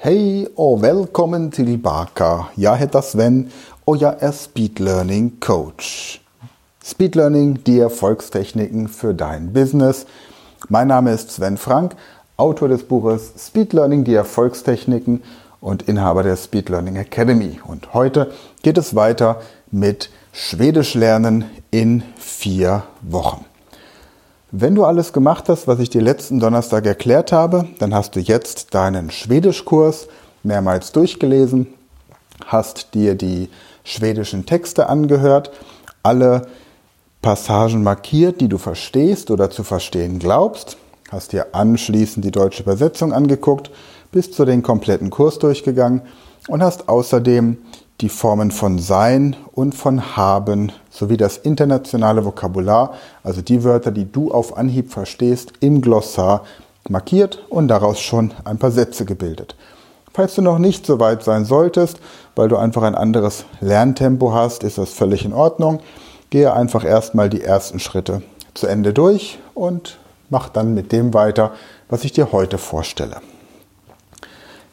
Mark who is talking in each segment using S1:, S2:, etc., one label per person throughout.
S1: Hej och välkommen tillbaka. Jag heter Sven och jag är Speed Learning Coach. Speed Learning, die Erfolgstechniken für dein Business. Mein Name ist Sven Frank, Autor des Buches Speed Learning, die Erfolgstechniken und Inhaber der Speed Learning Academy. Und heute geht es weiter mit Schwedisch lernen in vier Wochen. Wenn du alles gemacht hast, was ich dir letzten Donnerstag erklärt habe, dann hast du jetzt deinen Schwedischkurs mehrmals durchgelesen, hast dir die schwedischen Texte angehört, alle Passagen markiert, die du verstehst oder zu verstehen glaubst, hast dir anschließend die deutsche Übersetzung angeguckt, bist zu den kompletten Kurs durchgegangen und hast außerdem die Formen von sein und von haben sowie das internationale Vokabular, also die Wörter, die du auf Anhieb verstehst, im Glossar markiert und daraus schon ein paar Sätze gebildet. Falls du noch nicht so weit sein solltest, weil du einfach ein anderes Lerntempo hast, ist das völlig in Ordnung. Gehe einfach erstmal die ersten Schritte zu Ende durch und mach dann mit dem weiter, was ich dir heute vorstelle.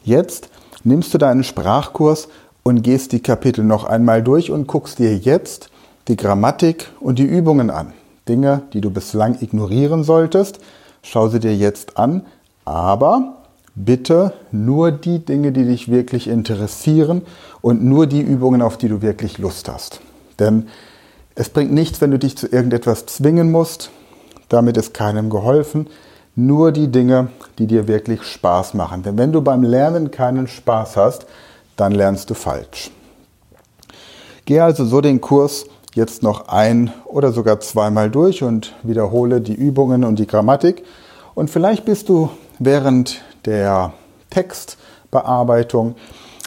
S1: Jetzt nimmst du deinen Sprachkurs und gehst die Kapitel noch einmal durch und guckst dir jetzt die Grammatik und die Übungen an. Dinge, die du bislang ignorieren solltest, schau sie dir jetzt an, aber bitte nur die Dinge, die dich wirklich interessieren und nur die Übungen, auf die du wirklich Lust hast. Denn es bringt nichts, wenn du dich zu irgendetwas zwingen musst. Damit ist keinem geholfen. Nur die Dinge, die dir wirklich Spaß machen. Denn wenn du beim Lernen keinen Spaß hast, dann lernst du falsch. Gehe also so den Kurs jetzt noch ein oder sogar zweimal durch und wiederhole die Übungen und die Grammatik. Und vielleicht bist du während der Textbearbeitung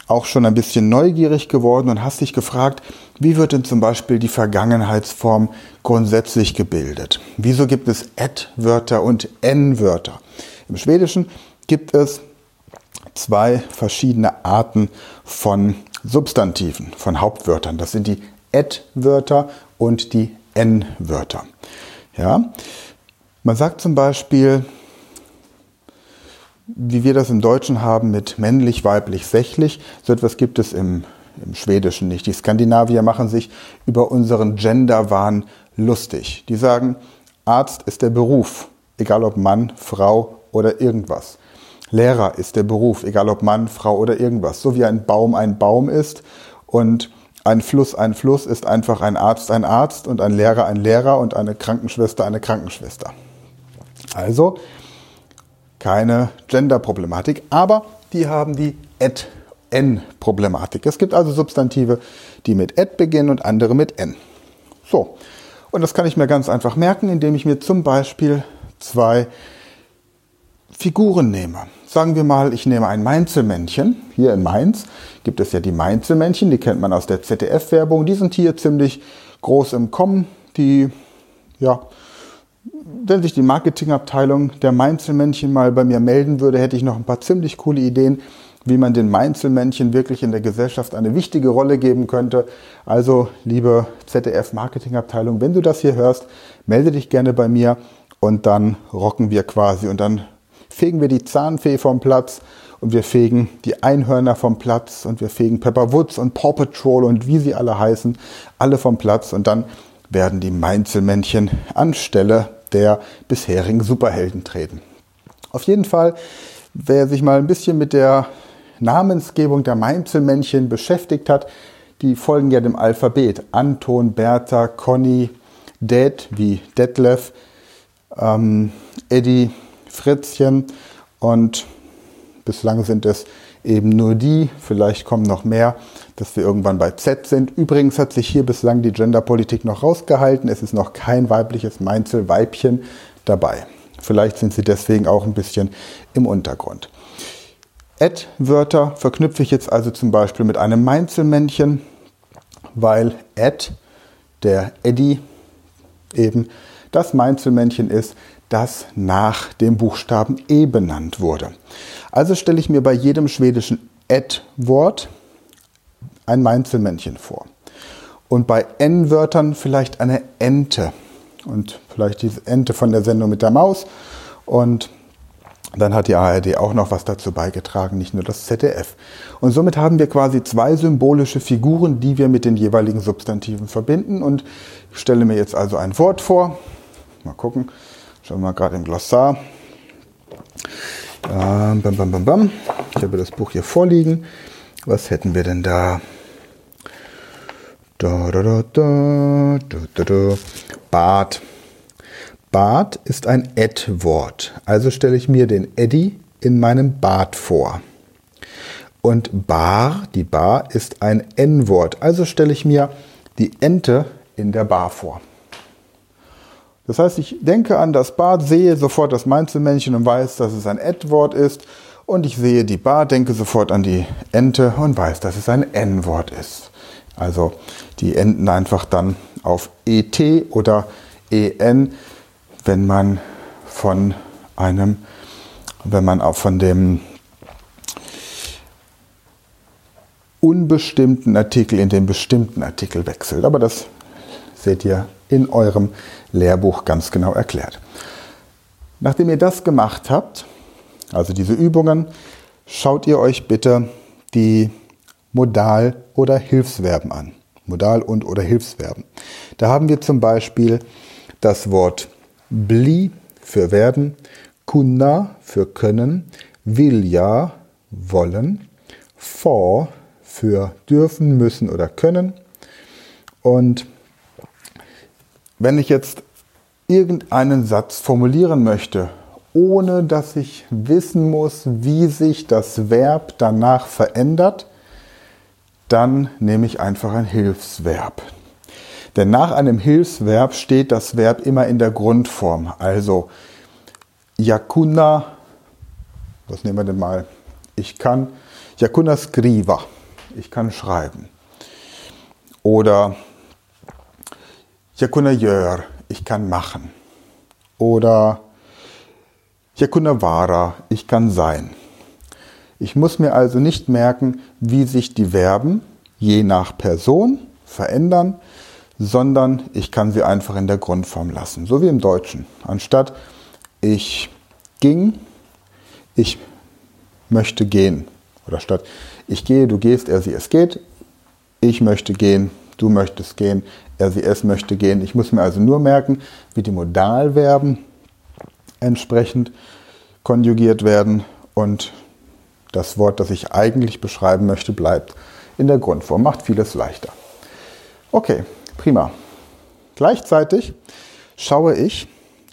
S1: auch schon ein bisschen neugierig geworden und hast dich gefragt, wie wird denn zum Beispiel die Vergangenheitsform grundsätzlich gebildet? Wieso gibt es Et-Wörter und N-Wörter? Im Schwedischen gibt es zwei verschiedene Arten von Substantiven, von Hauptwörtern. Das sind die Et-Wörter und die N-Wörter. Ja? Man sagt zum Beispiel, wie wir das im Deutschen haben mit männlich, weiblich, sächlich, so etwas gibt es im, im Schwedischen nicht. Die Skandinavier machen sich über unseren Genderwahn lustig. Die sagen, Arzt ist der Beruf, egal ob Mann, Frau oder irgendwas. Lehrer ist der Beruf, egal ob Mann, Frau oder irgendwas. So wie ein Baum ein Baum ist und ein Fluss ein Fluss ist einfach ein Arzt ein Arzt und ein Lehrer ein Lehrer und eine Krankenschwester eine Krankenschwester. Also keine Gender-Problematik, aber die haben die Et-N-Problematik. Es gibt also Substantive, die mit Et beginnen und andere mit N. So, und das kann ich mir ganz einfach merken, indem ich mir zum Beispiel zwei Figuren nehme. Sagen wir mal, ich nehme ein Mainzelmännchen. Hier in Mainz gibt es ja die Mainzelmännchen, die kennt man aus der ZDF-Werbung. Die sind hier ziemlich groß im Kommen. Die, ja, wenn sich die Marketingabteilung der Mainzelmännchen mal bei mir melden würde, hätte ich noch ein paar ziemlich coole Ideen, wie man den Mainzelmännchen wirklich in der Gesellschaft eine wichtige Rolle geben könnte. Also, liebe ZDF-Marketingabteilung, wenn du das hier hörst, melde dich gerne bei mir und dann rocken wir quasi und dann fegen wir die Zahnfee vom Platz und wir fegen die Einhörner vom Platz und wir fegen Pepper Woods und Paw Patrol und wie sie alle heißen, alle vom Platz und dann werden die Mainzelmännchen anstelle der bisherigen Superhelden treten. Auf jeden Fall, wer sich mal ein bisschen mit der Namensgebung der Mainzelmännchen beschäftigt hat, die folgen ja dem Alphabet. Anton, Bertha, Conny, Dad wie Detlef, ähm, Eddie, Fritzchen und bislang sind es eben nur die, vielleicht kommen noch mehr, dass wir irgendwann bei Z sind. Übrigens hat sich hier bislang die Genderpolitik noch rausgehalten. Es ist noch kein weibliches Meinzelweibchen dabei. Vielleicht sind sie deswegen auch ein bisschen im Untergrund. Ad-Wörter verknüpfe ich jetzt also zum Beispiel mit einem Meinzelmännchen, weil Ad, der Eddie, eben das Meinzelmännchen ist, das nach dem Buchstaben E benannt wurde. Also stelle ich mir bei jedem schwedischen Et-Wort ein Meinzelmännchen vor. Und bei N-Wörtern vielleicht eine Ente. Und vielleicht diese Ente von der Sendung mit der Maus. Und dann hat die ARD auch noch was dazu beigetragen, nicht nur das ZDF. Und somit haben wir quasi zwei symbolische Figuren, die wir mit den jeweiligen Substantiven verbinden. Und ich stelle mir jetzt also ein Wort vor. Mal gucken. Schauen wir mal gerade im Glossar. Ähm, bam, bam, bam, bam. Ich habe das Buch hier vorliegen. Was hätten wir denn da? Da, da, da, da, da, da. Bad. Bad ist ein Ed-Wort. Also stelle ich mir den Eddy in meinem Bad vor. Und Bar, die Bar, ist ein N-Wort. Also stelle ich mir die Ente in der Bar vor. Das heißt, ich denke an das Bad, sehe sofort das Mainzelmännchen und weiß, dass es ein Ed-Wort ist. Und ich sehe die Bar, denke sofort an die Ente und weiß, dass es ein N-Wort ist. Also die enden einfach dann auf ET oder EN wenn man von einem, wenn man auch von dem unbestimmten Artikel in den bestimmten Artikel wechselt. Aber das seht ihr in eurem Lehrbuch ganz genau erklärt. Nachdem ihr das gemacht habt, also diese Übungen, schaut ihr euch bitte die Modal- oder Hilfsverben an. Modal- und oder Hilfsverben. Da haben wir zum Beispiel das Wort Bli für werden, kunna für können, vilja wollen, for für dürfen, müssen oder können. Und wenn ich jetzt irgendeinen Satz formulieren möchte, ohne dass ich wissen muss, wie sich das Verb danach verändert, dann nehme ich einfach ein Hilfsverb. Denn nach einem Hilfsverb steht das Verb immer in der Grundform. Also Yakuna, was nehmen wir denn mal? Ich kann Yakuna skriva, ich kann schreiben. Oder Yakuna gör, ich kann machen. Oder Yakuna vara, ich kann sein. Ich muss mir also nicht merken, wie sich die Verben je nach Person verändern, sondern ich kann sie einfach in der Grundform lassen, so wie im Deutschen. Anstatt ich ging, ich möchte gehen. Oder statt ich gehe, du gehst, er, sie, es geht, ich möchte gehen, du möchtest gehen, er, sie, es möchte gehen. Ich muss mir also nur merken, wie die Modalverben entsprechend konjugiert werden und das Wort, das ich eigentlich beschreiben möchte, bleibt in der Grundform. Macht vieles leichter. Okay, Prima. Gleichzeitig schaue ich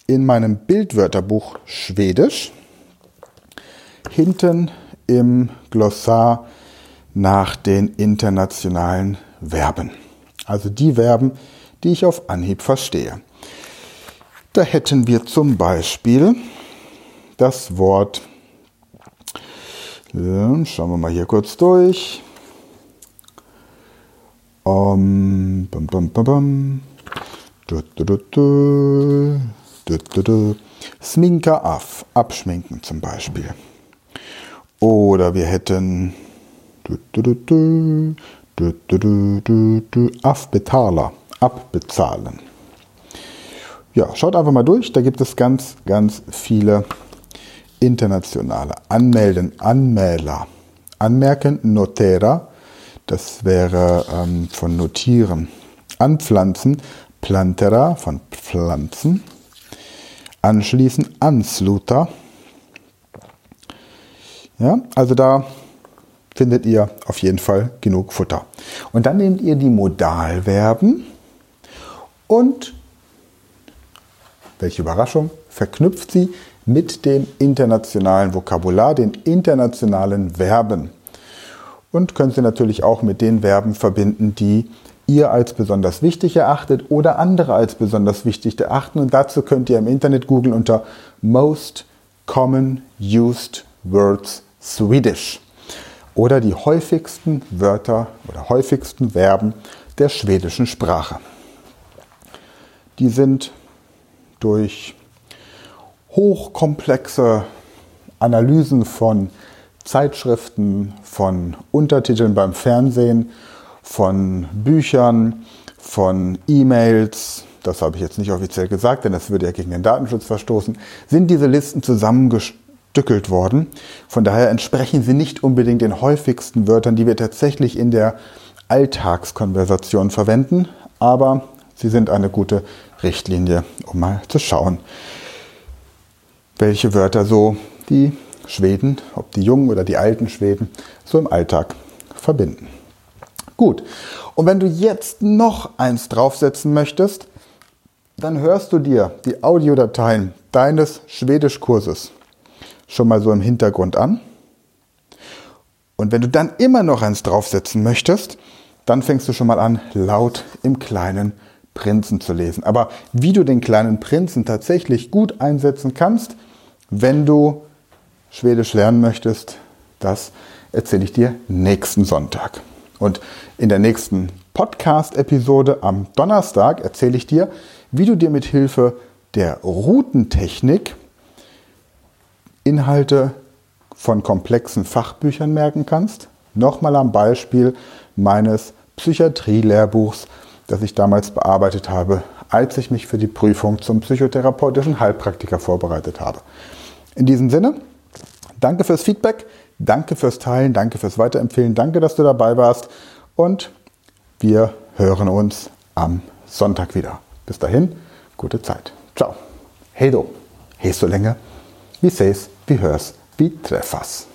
S1: in meinem Bildwörterbuch Schwedisch hinten im Glossar nach den internationalen Verben. Also die Verben, die ich auf Anhieb verstehe. Da hätten wir zum Beispiel das Wort, schauen wir mal hier kurz durch, um, bum, bum, bum. Du, du, du. Sminka af, abschminken zum Beispiel. Oder wir hätten Du, du, du, Afbetaler, abbezahlen. Ja, schaut einfach mal durch, da gibt es ganz, ganz viele internationale Anmelden, Anmäler. Anmerken, Notera, das wäre ähm, von Notieren. Anpflanzen, Plantera, von Pflanzen. Anschließen, Ansluter. Ja, also da findet ihr auf jeden Fall genug Futter. Und dann nehmt ihr die Modalverben und, welche Überraschung, verknüpft sie mit dem internationalen Vokabular, den internationalen Verben und könnt sie natürlich auch mit den Verben verbinden, die ihr als besonders wichtig erachtet oder andere als besonders wichtig erachten. Und dazu könnt ihr im Internet googeln unter Most Common Used Words Swedish oder die häufigsten Wörter oder häufigsten Verben der schwedischen Sprache. Die sind durch hochkomplexe Analysen von Zeitschriften, von Untertiteln beim Fernsehen, von Büchern, von E-Mails, das habe ich jetzt nicht offiziell gesagt, denn das würde ja gegen den Datenschutz verstoßen, sind diese Listen zusammengestellt zerstückelt worden. Von daher entsprechen sie nicht unbedingt den häufigsten Wörtern, die wir tatsächlich in der Alltagskonversation verwenden, aber sie sind eine gute Richtlinie, um mal zu schauen, welche Wörter so die Schweden, ob die jungen oder die alten Schweden, so im Alltag verbinden. Gut, und wenn du jetzt noch eins draufsetzen möchtest, dann hörst du dir die Audiodateien deines Schwedischkurses schon mal so im Hintergrund an. Und wenn du dann immer noch eins draufsetzen möchtest, dann fängst du schon mal an, laut im kleinen Prinzen zu lesen. Aber wie du den kleinen Prinzen tatsächlich gut einsetzen kannst, wenn du Schwedisch lernen möchtest, das erzähle ich dir nächsten Sonntag. Und in der nächsten Podcast-Episode am Donnerstag erzähle ich dir, wie du dir mit Hilfe der Routentechnik Inhalte von komplexen Fachbüchern merken kannst. Nochmal am Beispiel meines Psychiatrie-Lehrbuchs, das ich damals bearbeitet habe, als ich mich für die Prüfung zum psychotherapeutischen Heilpraktiker vorbereitet habe. In diesem Sinne, danke fürs Feedback, danke fürs Teilen, danke fürs Weiterempfehlen, danke, dass du dabei warst und wir hören uns am Sonntag wieder. Bis dahin, gute Zeit. Ciao. Hej då. Hej så länge. Vi ses, vi hörs, vi träffas.